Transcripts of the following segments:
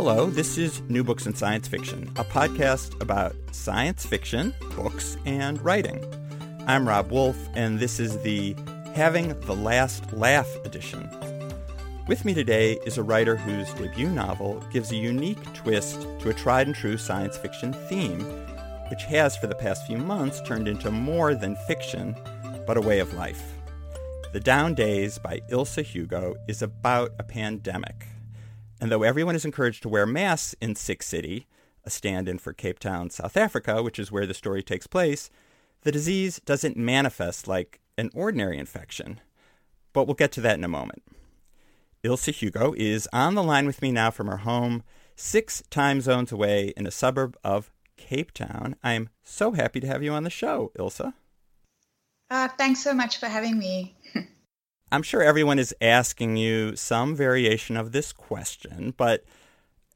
Hello, this is New Books in Science Fiction, a podcast about science fiction, books, and writing. I'm Rob Wolf, and this is the Having the Last Laugh edition. With me today is a writer whose debut novel gives a unique twist to a tried and true science fiction theme, which has for the past few months turned into more than fiction, but a way of life. The Down Days by Ilze Hugo is about a pandemic and though everyone is encouraged to wear masks in Sick City, a stand in for Cape Town, South Africa, which is where the story takes place, the disease doesn't manifest like an ordinary infection. But we'll get to that in a moment. Ilze Hugo is on the line with me now from her home, six time zones away in a suburb of Cape Town. I'm so happy to have you on the show, Ilze. Uh, thanks so much for having me. I'm sure everyone is asking you some variation of this question, but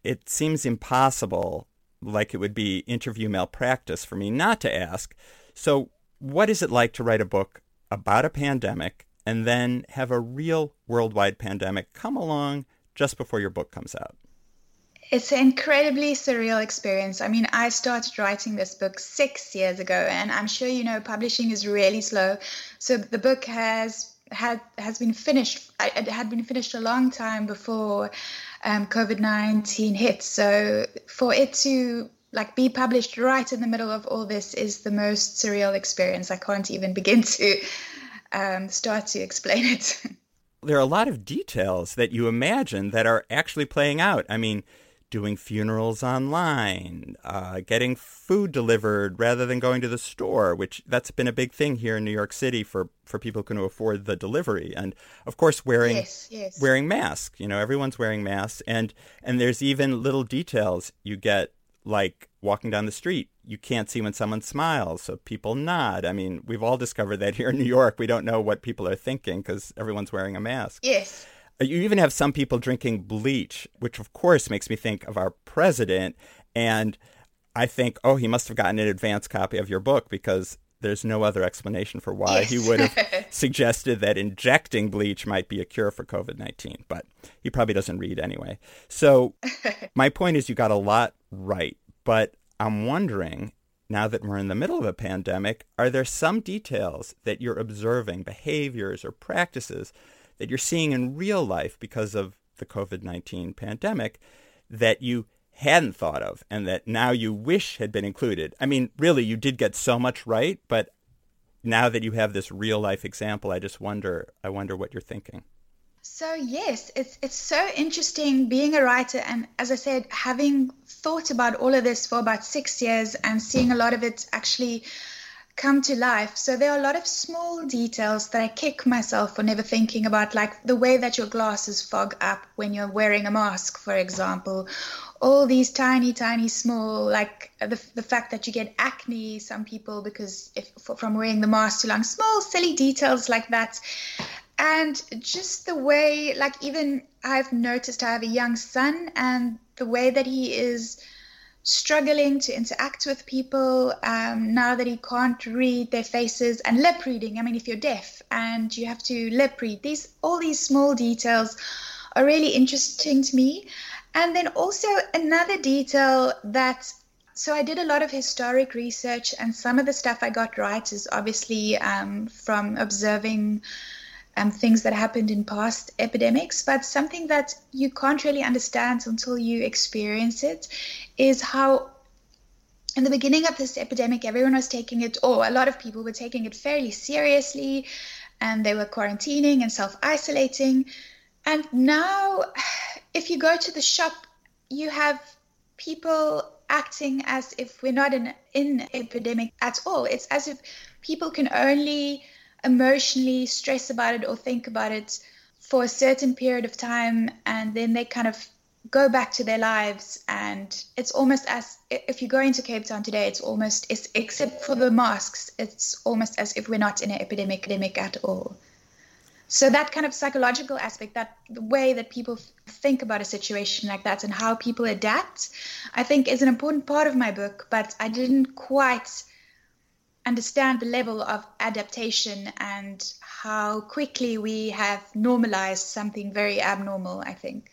it seems impossible, like it would be interview malpractice for me not to ask. So, what is it like to write a book about a pandemic and then have a real worldwide pandemic come along just before your book comes out? It's an incredibly surreal experience. I mean, I started writing this book six years ago, and I'm sure you know publishing is really slow. So the book has had has been finished. It had been finished a long time before um, COVID nineteen hit. So for it to like be published right in the middle of all this is the most surreal experience. I can't even begin to um, start to explain it. there are a lot of details that you imagine that are actually playing out. I mean, doing funerals online, uh, getting food delivered rather than going to the store, which that's been a big thing here in New York City for, for people who can afford the delivery. And of course, wearing yes, yes. wearing masks. You know, everyone's wearing masks, and and there's even little details you get like walking down the street. You can't see when someone smiles, so people nod. I mean, we've all discovered that here in New York. We don't know what people are thinking because everyone's wearing a mask. Yes. Uh, you even have some people drinking bleach, which of course makes me think of our president. And I think, oh, he must have gotten an advance copy of your book because there's no other explanation for why yes. he would have suggested that injecting bleach might be a cure for COVID 19. But he probably doesn't read anyway. So my point is, you got a lot right. But I'm wondering now that we're in the middle of a pandemic, are there some details that you're observing, behaviors or practices that you're seeing in real life because of the COVID 19 pandemic that you hadn't thought of and that now you wish had been included? I mean, really, you did get so much right, but now that you have this real life example, I just wonder, I wonder what you're thinking. So yes, it's it's so interesting being a writer and as I said, having thought about all of this for about six years and seeing a lot of it actually come to life. So there are a lot of small details that I kick myself for never thinking about, like the way that your glasses fog up when you're wearing a mask, for example. All these tiny, tiny, small, like the, the fact that you get acne, some people, because if from wearing the mask too long, small, silly details like that. And just the way, like, even I've noticed I have a young son, and the way that he is struggling to interact with people um, now that he can't read their faces and lip reading. I mean, if you're deaf and you have to lip read, these all these small details are really interesting to me. And then also another detail that so I did a lot of historic research, and some of the stuff I got right is obviously um, from observing um, things that happened in past epidemics, but something that you can't really understand until you experience it is how in the beginning of this epidemic, everyone was taking it, or a lot of people were taking it fairly seriously, and they were quarantining and self isolating. And now, if you go to the shop, you have people acting as if we're not in in epidemic at all. It's as if people can only emotionally stress about it or think about it for a certain period of time and then they kind of go back to their lives and it's almost as if you go into cape town today it's almost it's, except for the masks it's almost as if we're not in an epidemic, epidemic at all. So that kind of psychological aspect that the way that people think about a situation like that and how people adapt i think is an important part of my book but i didn't quite understand the level of adaptation and how quickly we have normalized something very abnormal i think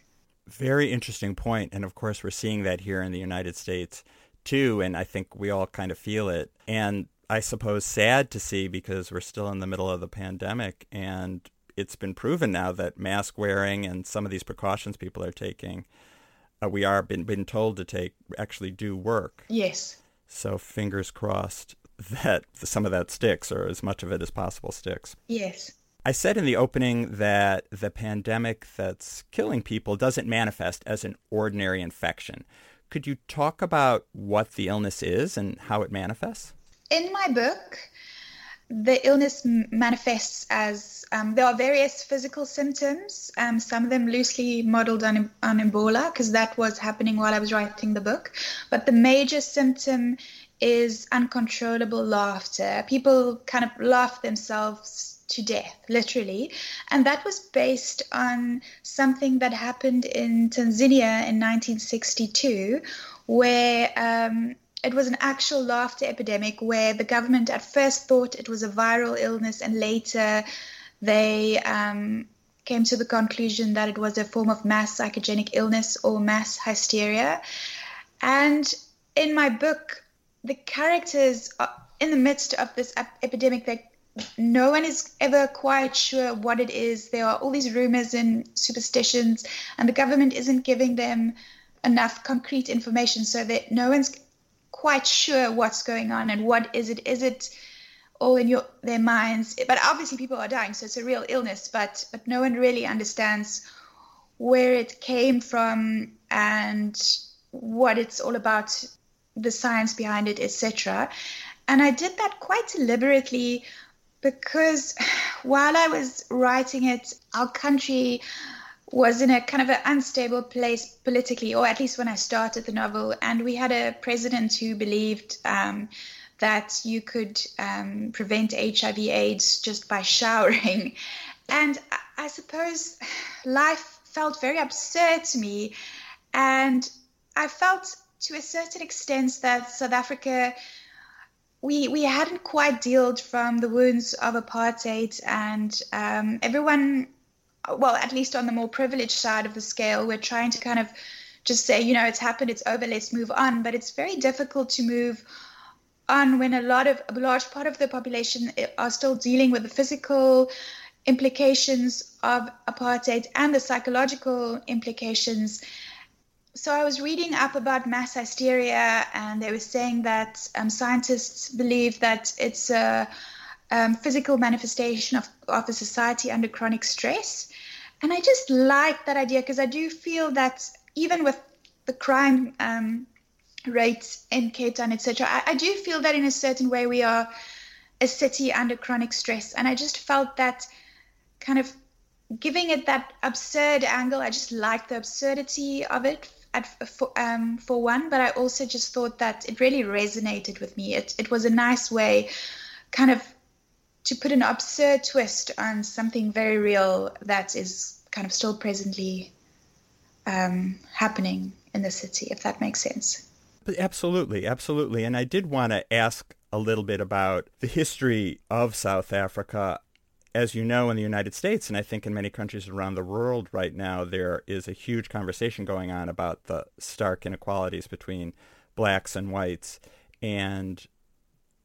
very interesting point. And of course, we're seeing that here in the United States too. And I think we all kind of feel it. And I suppose sad to see because we're still in the middle of the pandemic. And it's been proven now that mask wearing and some of these precautions people are taking, uh, we are been, been told to take, actually do work. Yes. So fingers crossed that some of that sticks or as much of it as possible sticks. Yes. I said in the opening that the pandemic that's killing people doesn't manifest as an ordinary infection. Could you talk about what the illness is and how it manifests? In my book, the illness manifests as um, there are various physical symptoms, um, some of them loosely modeled on, on Ebola, because that was happening while I was writing the book. But the major symptom is uncontrollable laughter. People kind of laugh themselves to death, literally. And that was based on something that happened in Tanzania in 1962, where um, it was an actual laughter epidemic where the government at first thought it was a viral illness and later they um, came to the conclusion that it was a form of mass psychogenic illness or mass hysteria. And in my book, the characters are in the midst of this ep- epidemic, they no one is ever quite sure what it is. There are all these rumors and superstitions, and the government isn't giving them enough concrete information so that no one's quite sure what's going on and what is it. Is it all in your their minds? But obviously, people are dying, so it's a real illness. But but no one really understands where it came from and what it's all about, the science behind it, etc. And I did that quite deliberately because while I was writing it, our country was in a kind of an unstable place politically, or at least when I started the novel. And we had a president who believed um, that you could um, prevent HIV/AIDS just by showering. And I suppose life felt very absurd to me. And I felt to a certain extent that South Africa we we hadn't quite healed from the wounds of apartheid, and um, everyone, well, at least on the more privileged side of the scale, we're trying to kind of just say, you know, it's happened, it's over, let's move on. But it's very difficult to move on when a lot of a large part of the population are still dealing with the physical implications of apartheid and the psychological implications so I was reading up about mass hysteria, and they were saying that um, scientists believe that it's a um, physical manifestation of, of a society under chronic stress. And I just like that idea because I do feel that even with the crime um, rates in Cape Town, etc., I, I do feel that in a certain way we are a city under chronic stress. And I just felt that kind of giving it that absurd angle. I just like the absurdity of it at, for, um, for one, but I also just thought that it really resonated with me. It, it was a nice way, kind of, to put an absurd twist on something very real that is kind of still presently um, happening in the city, if that makes sense. Absolutely, absolutely. And I did want to ask a little bit about the history of South Africa as you know, in the United States, and I think in many countries around the world right now, there is a huge conversation going on about the stark inequalities between blacks and whites. And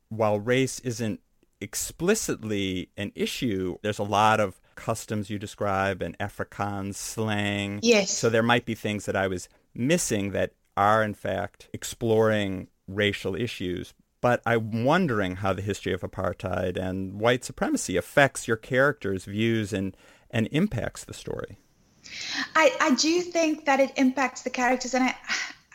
while race isn't explicitly an issue, there's a lot of customs you describe and Afrikaans slang. Yes. So there might be things that I was missing that are, in fact, exploring racial issues but I'm wondering how the history of apartheid and white supremacy affects your characters' views and, and impacts the story. I, I do think that it impacts the characters. And I,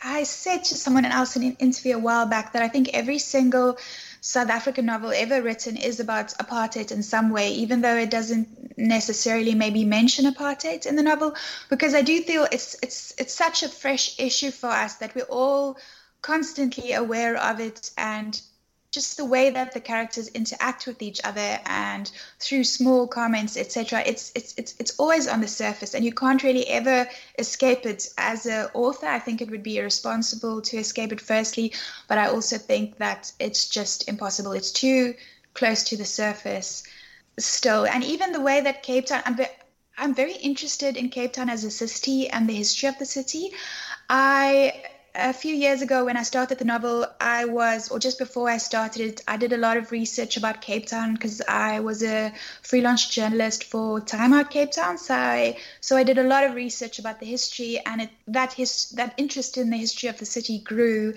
I said to someone else in an interview a while back that I think every single South African novel ever written is about apartheid in some way, even though it doesn't necessarily maybe mention apartheid in the novel because I do feel it's it's it's such a fresh issue for us that we're all constantly aware of it and just the way that the characters interact with each other and through small comments etc it's it's it's it's always on the surface and you can't really ever escape it. As an author i think it would be irresponsible to escape it firstly but i also think that it's just impossible. It's too close to the surface still. And even the way that cape town i'm, I'm very interested in cape town as a city and the history of the city. I a few years ago when I started the novel, I was, or just before I started it, I did a lot of research about Cape Town because I was a freelance journalist for Time Out Cape Town. So I, so I did a lot of research about the history, and it, that his, that interest in the history of the city grew,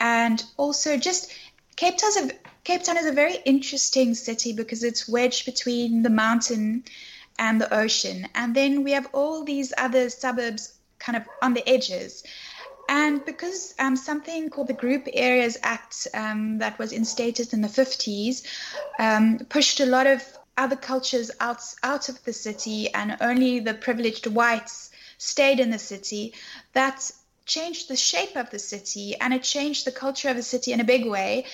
and also just Cape Town's a, Cape Town is a very interesting city because it's wedged between the mountain and the ocean, and then we have all these other suburbs kind of on the edges. And because um, something called the Group Areas Act um, that was instated in the 50s um, pushed a lot of other cultures out, out of the city, and only the privileged whites stayed in the city, that changed the shape of the city and it changed the culture of the city in a big way.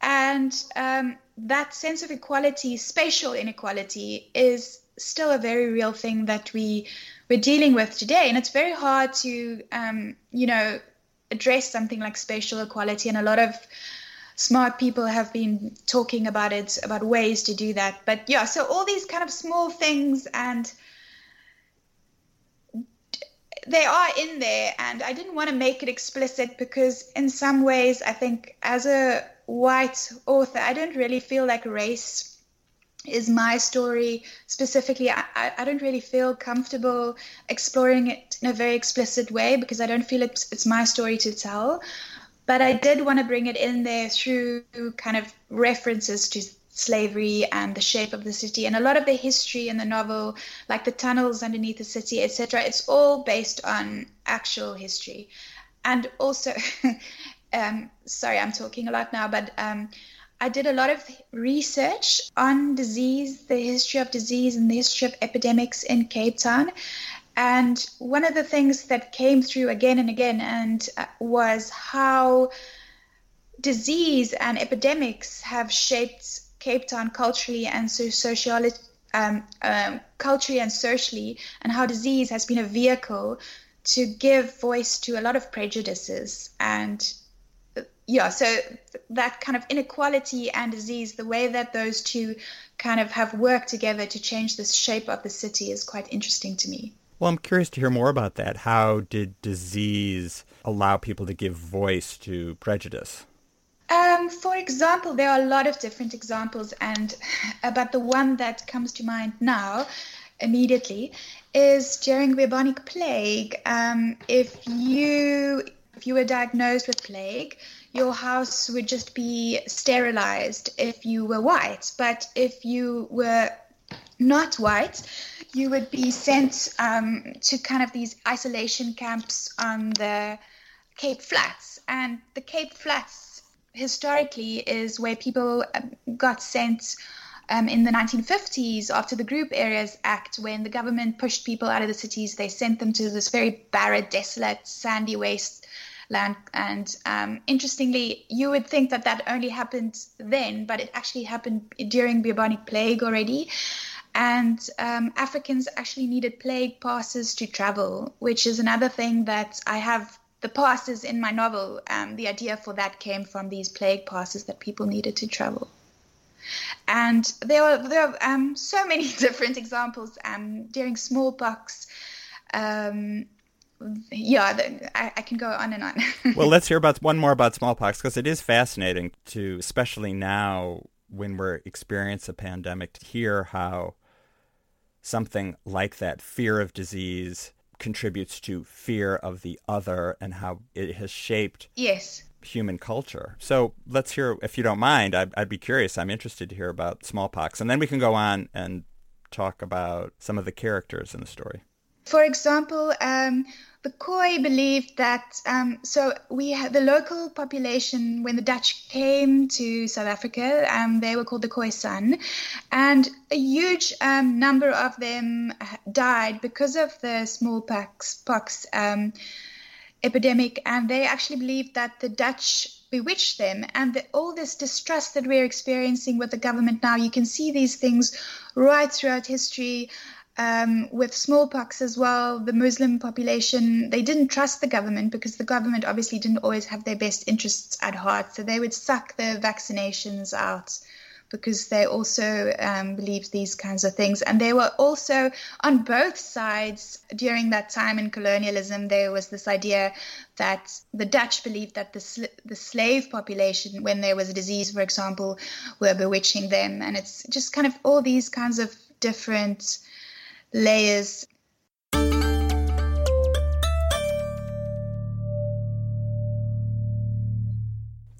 And um, that sense of equality, spatial inequality, is still a very real thing that we we're dealing with today. And it's very hard to, um, you know, address something like spatial equality. And a lot of smart people have been talking about it, about ways to do that. But yeah, so all these kind of small things and they are in there and i didn't want to make it explicit because in some ways i think as a white author i don't really feel like race is my story specifically. I, I don't really feel comfortable exploring it in a very explicit way because i don't feel it's, it's my story to tell. But i did want to bring it in there through kind of references to slavery and the shape of the city and a lot of the history in the novel like the tunnels underneath the city etc it's all based on actual history. And also um, sorry i'm talking a lot now but um, I did a lot of research on disease, the history of disease, and the history of epidemics in Cape Town. And one of the things that came through again and again and uh, was how disease and epidemics have shaped Cape Town culturally and so socially, um, um, culturally and socially, and how disease has been a vehicle to give voice to a lot of prejudices and yeah, so that kind of inequality and disease, the way that those two kind of have worked together to change the shape of the city is quite interesting to me. Well, I'm curious to hear more about that. How did disease allow people to give voice to prejudice? Um, for example, there are a lot of different examples, and but the one that comes to mind now, immediately, is during the bubonic plague. Um, if you if you were diagnosed with plague, your house would just be sterilized if you were white. But if you were not white, you would be sent um, to kind of these isolation camps on the Cape Flats. And the Cape Flats historically is where people um, got sent. Um, in the 1950s, after the Group Areas Act, when the government pushed people out of the cities, they sent them to this very barren, desolate, sandy waste land. And um, interestingly, you would think that that only happened then, but it actually happened during bubonic plague already. And um, Africans actually needed plague passes to travel, which is another thing that I have the passes in my novel. Um, the idea for that came from these plague passes that people needed to travel. And there are there are um, so many different examples. Um, during smallpox, um, yeah, I, I, can go on and on. well, let's hear about one more about smallpox because it is fascinating to, especially now when we're experiencing a pandemic, to hear how something like that fear of disease contributes to fear of the other and how it has shaped yes human culture. So let's hear, if you don't mind, I'd, I'd be curious. I'm interested to hear about smallpox, and then we can go on and talk about some of the characters in the story. For example, um, the Khoi believed that um, so we the local population when the Dutch came to South Africa, um, they were called the Khoi San, and a huge um, number of them died because of the smallpox pox, um, epidemic, and they actually believed that the Dutch bewitched them, and the, all this distrust that we're experiencing with the government now, you can see these things right throughout history um, with smallpox as well, the Muslim population, they didn't trust the government because the government obviously didn't always have their best interests at heart. So they would suck the vaccinations out because they also um, believed these kinds of things. And they were also on both sides during that time in colonialism. There was this idea that the Dutch believed that the, sl- the slave population, when there was a disease, for example, were bewitching them. And it's just kind of all these kinds of different layers.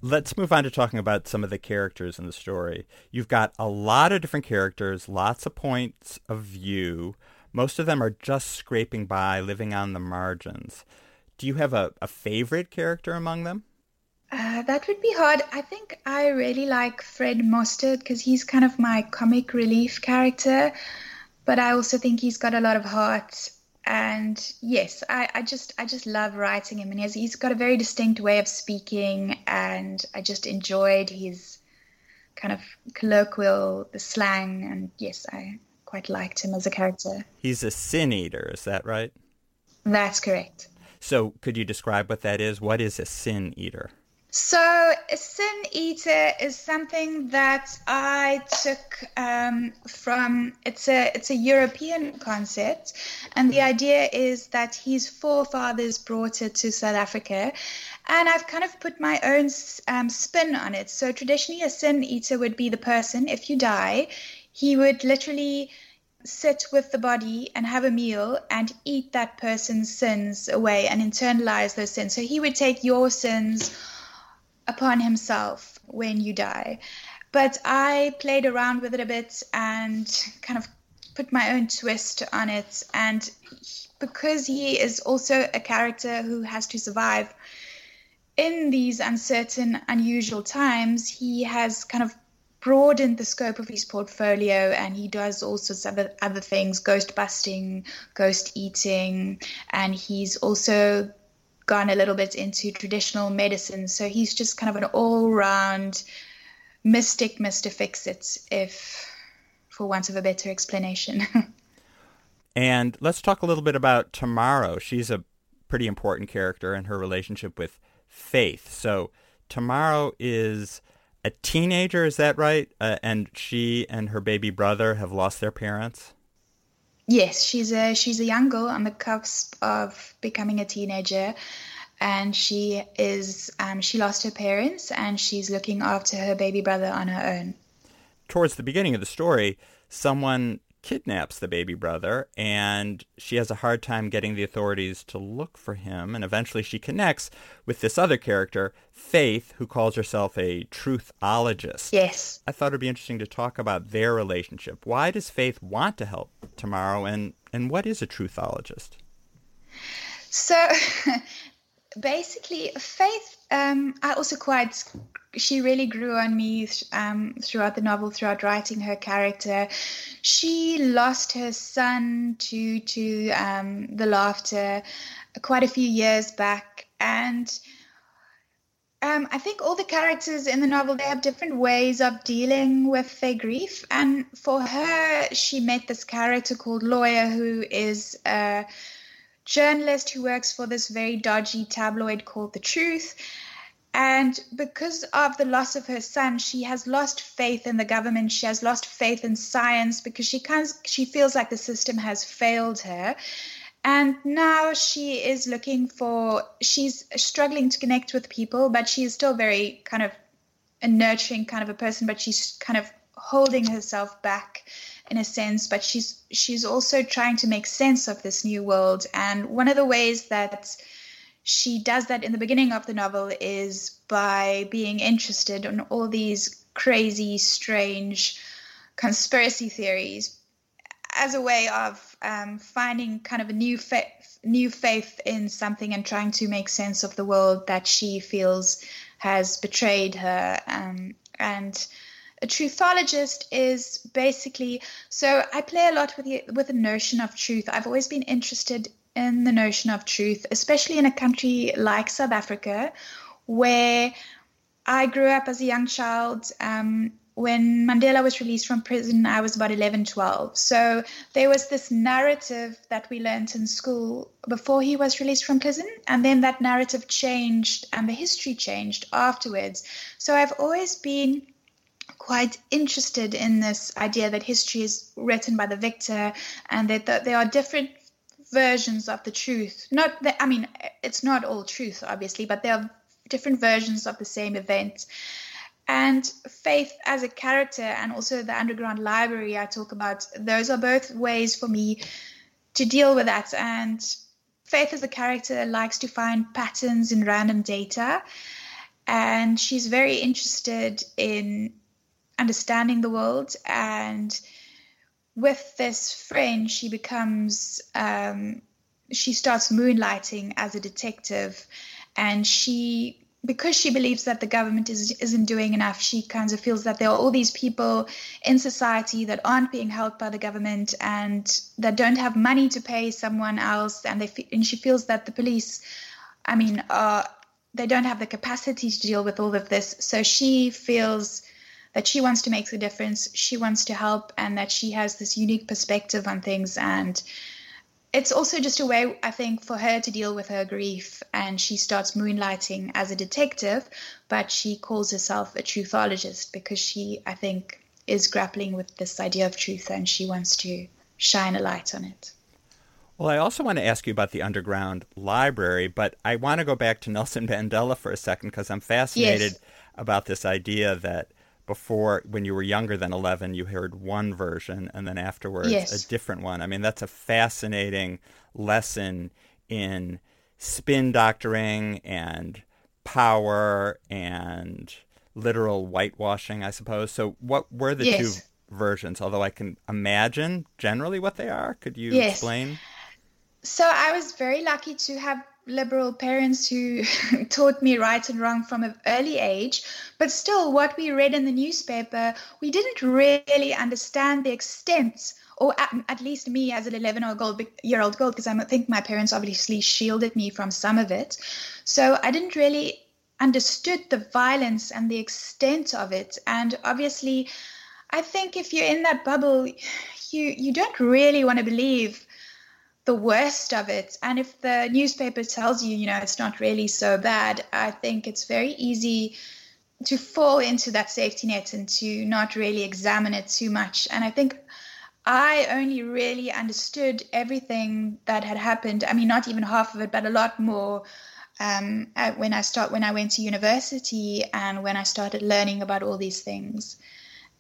Let's move on to talking about some of the characters in the story. You've got a lot of different characters, lots of points of view. Most of them are just scraping by, living on the margins. Do you have a, a favorite character among them? Uh, that would be hard. I think I really like Fred Mostert because he's kind of my comic relief character but I also think he's got a lot of heart. And yes, I, I just I just love writing him, and he's he's got a very distinct way of speaking, and I just enjoyed his kind of colloquial the slang, and yes, I quite liked him as a character. He's a sin eater, is that right? That's correct. So, could you describe what that is? What is a sin eater? So, a sin eater is something that I took um, from it's a it's a European concept, and the idea is that his forefathers brought it to South Africa, and I've kind of put my own um, spin on it. So traditionally, a sin eater would be the person if you die, he would literally sit with the body and have a meal and eat that person's sins away and internalize those sins. So he would take your sins upon himself when you die. But I played around with it a bit and kind of put my own twist on it. And because he is also a character who has to survive in these uncertain, unusual times, he has kind of broadened the scope of his portfolio and he does all sorts of other, things ghost busting, ghost eating, and he's also gone a little bit into traditional medicine. So he's just kind of an all round mystic, Mr. Fix It, if for want of a better explanation. and let's talk a little bit about Tomorrow. She's a pretty important character in her relationship with Faith. So Tomorrow is a teenager, is that right? Uh, and she and her baby brother have lost their parents? Yes, she's a she's a young girl on the cusp of becoming a teenager, and she is um, she lost her parents and she's looking after her baby brother on her own. Towards the beginning of the story, someone kidnaps the baby brother and she has a hard time getting the authorities to look for him and eventually she connects with this other character faith who calls herself a truthologist. Yes. I thought it'd be interesting to talk about their relationship. Why does faith want to help tomorrow and and what is a truthologist? So basically faith um, i also quite she really grew on me um, throughout the novel, throughout writing her character. She lost her son to to um, the laughter quite a few years back, and um, I think all the characters in the novel they have different ways of dealing with their grief. And for her, she met this character called Lawyer, who is journalist who works for this very dodgy tabloid called The Truth and because of the loss of her son, she has lost faith in the government. She has lost faith in science because she can she feels like the system has failed her. And now she is looking for she's struggling to connect with people, but she is still very kind of a nurturing kind of a person, but she's kind of holding herself back in a sense but she's she's also trying to make sense of this new world and one of the ways that she does that in the beginning of the novel is by being interested in all these crazy, strange conspiracy theories. as a way of um, finding kind of a new faith, new faith in something and trying to make sense of the world that she feels has betrayed her. Um, and a truthologist is basically so I play a lot with the, with the notion of truth. I've always been interested in the notion of truth, especially in a country like South Africa, where I grew up as a young child. Um, when Mandela was released from prison, I was about 11, 12. So there was this narrative that we learned in school before he was released from prison. And then that narrative changed and the history changed afterwards. So I've always been quite interested in this idea that history is written by the victor and that, that there are different versions of the truth. Not that, I mean, it's not all truth, obviously, but there are different versions of the same event. And Faith as a character and also the underground library I talk about, those are both ways for me to deal with that. And Faith as a character likes to find patterns in random data. And she's very interested in understanding the world. And with this friend, she becomes, um, she starts moonlighting as a detective. And she because she believes that the government is, isn't doing enough, she kind of feels that there are all these people in society that aren't being helped by the government and that don't have money to pay someone else, and they and she feels that the police, I mean, uh, they don't have the capacity to deal with all of this. So she feels that she wants to make the difference, she wants to help, and that she has this unique perspective on things and it's also just a way, I think, for her to deal with her grief. And she starts moonlighting as a detective, but she calls herself a truthologist because she, I think, is grappling with this idea of truth and she wants to shine a light on it. Well, I also want to ask you about the underground library, but I want to go back to Nelson Mandela for a second because I'm fascinated yes. about this idea that before when you were younger than 11 you heard one version and then afterwards yes. a different one i mean that's a fascinating lesson in spin doctoring and power and literal whitewashing i suppose so what were the yes. two versions although i can imagine generally what they are could you yes. explain so i was very lucky to have liberal parents who taught me right and wrong from an early age. But still, what we read in the newspaper, we didn't really understand the extent, or at, at least me as an 11 year old girl, because I think my parents obviously shielded me from some of it. So I didn't really understood the violence and the extent of it. And obviously, I think if you're in that bubble, you you don't really want to believe the worst of it. And if the newspaper tells you, you know, it's not really so bad, I think it's very easy to fall into that safety net and to not really examine it too much. And I think I only really understood everything that had happened. I mean, not even half of it, but a lot more um, when I start when I went to university and when I started learning about all these things,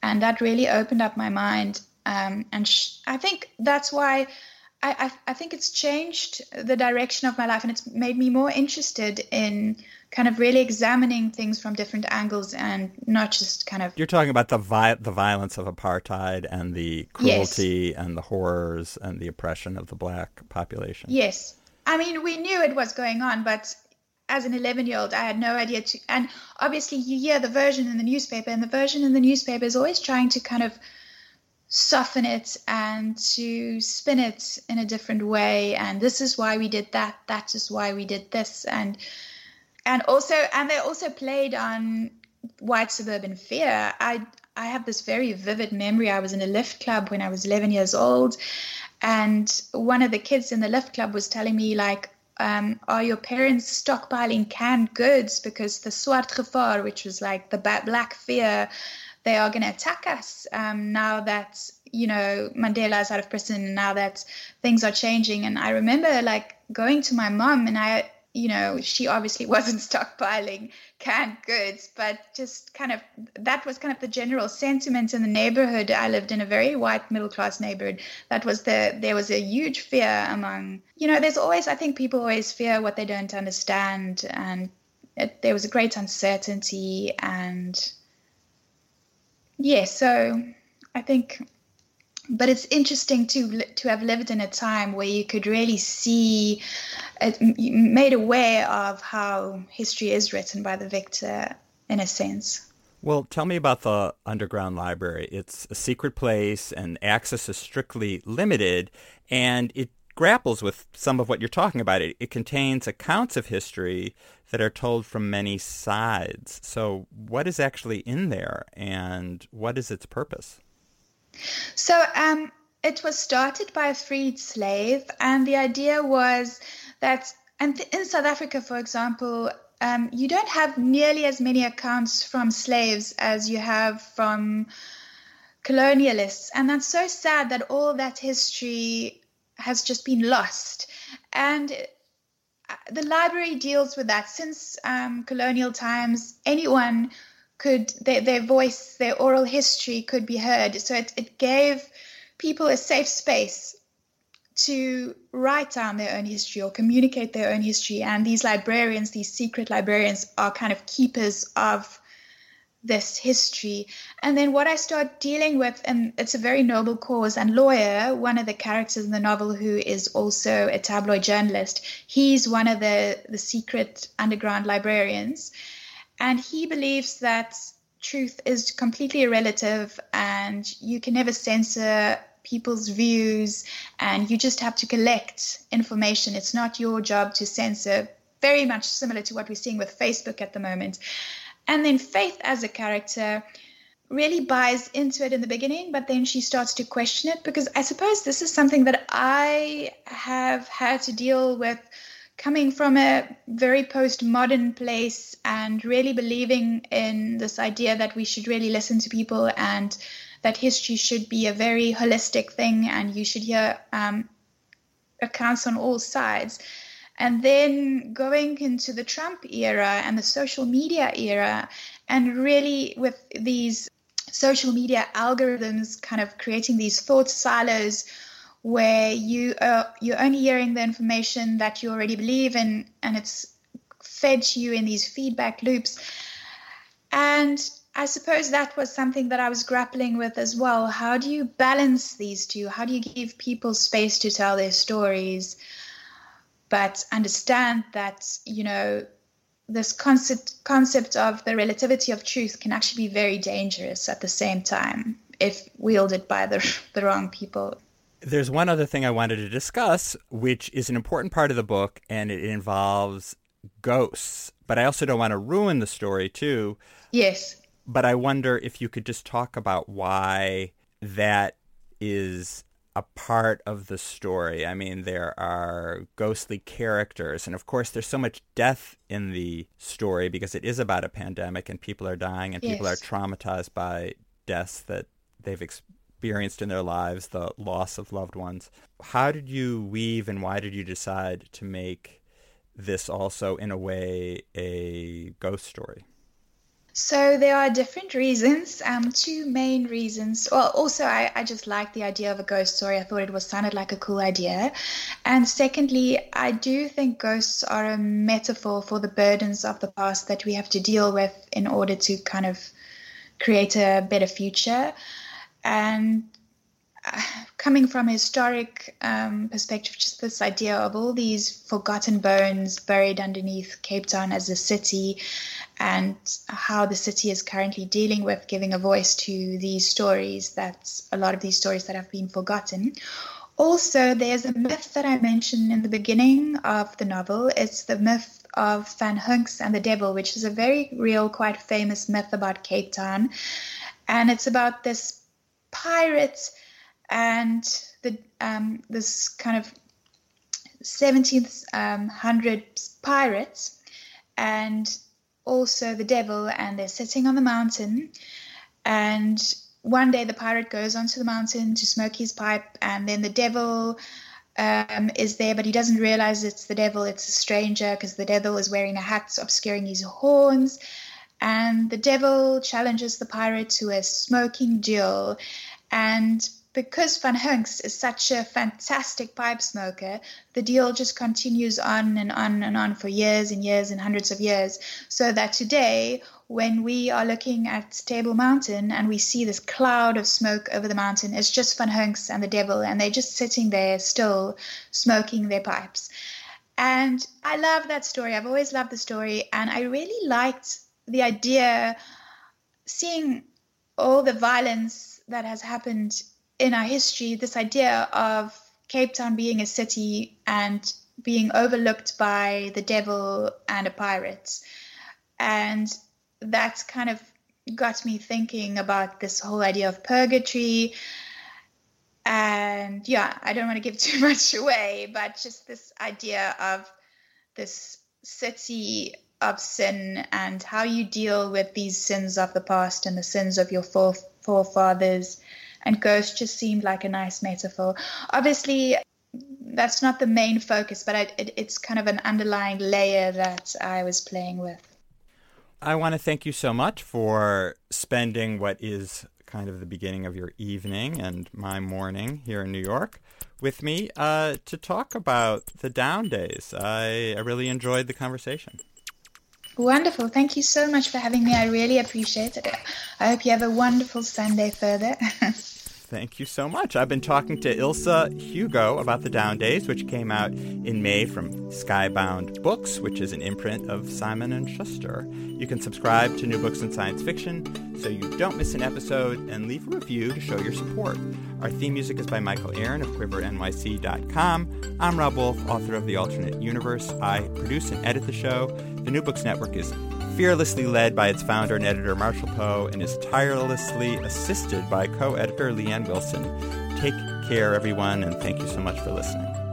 and that really opened up my mind. Um, and sh- I think that's why I, I, think it's changed the direction of my life and it's made me more interested in kind of really examining things from different angles and not just kind of you're talking about the vi- the violence of apartheid and the cruelty yes. and the horrors and the oppression of the black population yes i mean we knew it was going on but as an 11 year old i had no idea to and obviously you hear the version in the newspaper and the version in the newspaper is always trying to kind of soften it and to spin it in a different way. And this is why we did that. That is why we did this. And and also and they also played on white suburban fear. I i have this very vivid memory. I was in a lift club when i was 11 years old and one of the kids in the lift club was telling me like um, are your parents stockpiling canned goods? Because the swart gevaar which was like the black fear they are going to attack us um, now that you know Mandela is out of prison. Now that things are changing, and I remember like going to my mom, and I, you know, she obviously wasn't stockpiling canned goods, but just kind of that was kind of the general sentiment in the neighborhood. I lived in a very white middle class neighborhood. That was the there was a huge fear among you know. There's always I think people always fear what they don't understand, and it, there was a great uncertainty and yeah, so I think but it's interesting to to have lived in a time where you could really see, uh, it, made aware of how history is written by the victor in a sense. Well, tell me about the underground library. It's a secret place, and access is strictly limited, and it grapples with some of what you're talking about. It, it contains accounts of history that are told from many sides. So, what is actually in there, and what is its purpose? So, um, it was started by a freed slave, and the idea was that, and in South Africa, for example, um, you don't have nearly as many accounts from slaves as you have from colonialists. And that's so sad that all that history has just been lost. And uh, the library deals with that. Since um, colonial times, anyone could, their, their voice, their oral history could be heard. So it, it gave people a safe space to write down their own history or communicate their own history. And these librarians, these secret librarians, are kind of keepers of this history. And then what I start dealing with, and it's a very noble cause, and Lawyer, one of the characters in the novel who is also a tabloid journalist, he's one of the, the secret underground librarians. And he believes that truth is completely relative and you can never censor people's views and you just have to collect information. It's not your job to censor, very much similar to what we're seeing with Facebook at the moment. And then Faith as a character really buys into it in the beginning, but then she starts to question it because I suppose this is something that I have had to deal with coming from a very postmodern place and really believing in this idea that we should really listen to people and that history should be a very holistic thing and you should hear um, accounts on all sides. And then going into the Trump era and the social media era, and really with these social media algorithms kind of creating these thought silos where you are you're only hearing the information that you already believe in and it's fed to you in these feedback loops and I suppose that was something that I was grappling with as well. How do you balance these two? How do you give people space to tell their stories, but understand that, you know, this concept concept of the relativity of truth can actually be very dangerous at the same time if wielded by the, the wrong people. There's one other thing I wanted to discuss, which is an important part of the book, and it involves ghosts. But I also don't want to ruin the story, too. Yes but I wonder if you could just talk about why that is a part of the story. I mean, there are ghostly characters, and of course, there's so much death in the story because it is about a pandemic and people are dying and yes. people are traumatized by deaths that they've experienced in their lives, the loss of loved ones. How did you weave and why did you decide to make this also, in a way, a ghost story? So there are different reasons. Um, two main reasons. Well, also I, I just like the idea of a ghost story. I thought it was sounded like a cool idea. And secondly, I do think ghosts are a metaphor for the burdens of the past that we have to deal with in order to kind of create a better future. And coming from a historic um, perspective, just this idea of all these forgotten bones buried underneath Cape Town as a city, and how the city is currently dealing with giving a voice to these stories that's a lot of these stories that have been forgotten. Also, there's a myth that I mentioned in the beginning of the novel. It's the myth of Van Hunks and the Devil, which is a very real, quite famous myth about Cape Town. And it's about this pirate and the um, this kind of 17th um, hundred pirates and also the devil and they're sitting on the mountain. And one day the pirate goes onto the mountain to smoke his pipe and then the devil um, is there but he doesn't realize it's the devil it's a stranger because the devil is wearing a hat obscuring his horns. And the devil challenges the pirate to a smoking duel. And because Van Hunks is such a fantastic pipe smoker, the deal just continues on and on and on for years and years and hundreds of years. So that today, when we are looking at Table Mountain and we see this cloud of smoke over the mountain, it's just Van Hunks and the devil, and they're just sitting there still smoking their pipes. And I love that story. I've always loved the story, and I really liked the idea seeing all the violence that has happened in our history, this idea of Cape Town being a city and being overlooked by the devil and a pirate. And that's kind of got me thinking about this whole idea of purgatory. And yeah, I don't want to give too much away, but just this idea of this city of sin and how you deal with these sins of the past and the sins of your forefathers and ghost just seemed like a nice metaphor. Obviously, that's not the main focus, but I, it, it's kind of an underlying layer that I was playing with. I want to thank you so much for spending what is kind of the beginning of your evening and my morning here in New York with me uh, to talk about the down days. I, I really enjoyed the conversation. Wonderful. Thank you so much for having me. I really appreciate it. I hope you have a wonderful Sunday further. Thank you so much. I've been talking to Ilze Hugo about the Down Days, which came out in May from Skybound Books, which is an imprint of Simon and Schuster. You can subscribe to New Books in Science Fiction so you don't miss an episode and leave a review to show your support. Our theme music is by Michael Aaron of QuiverNYC.com. I'm Rob Wolf, author of The Alternate Universe. I produce and edit the show. The New Books Network is fearlessly led by its founder and editor Marshall Poe and is tirelessly assisted by co editor Leanne Wilson. Take care, everyone, and thank you so much for listening.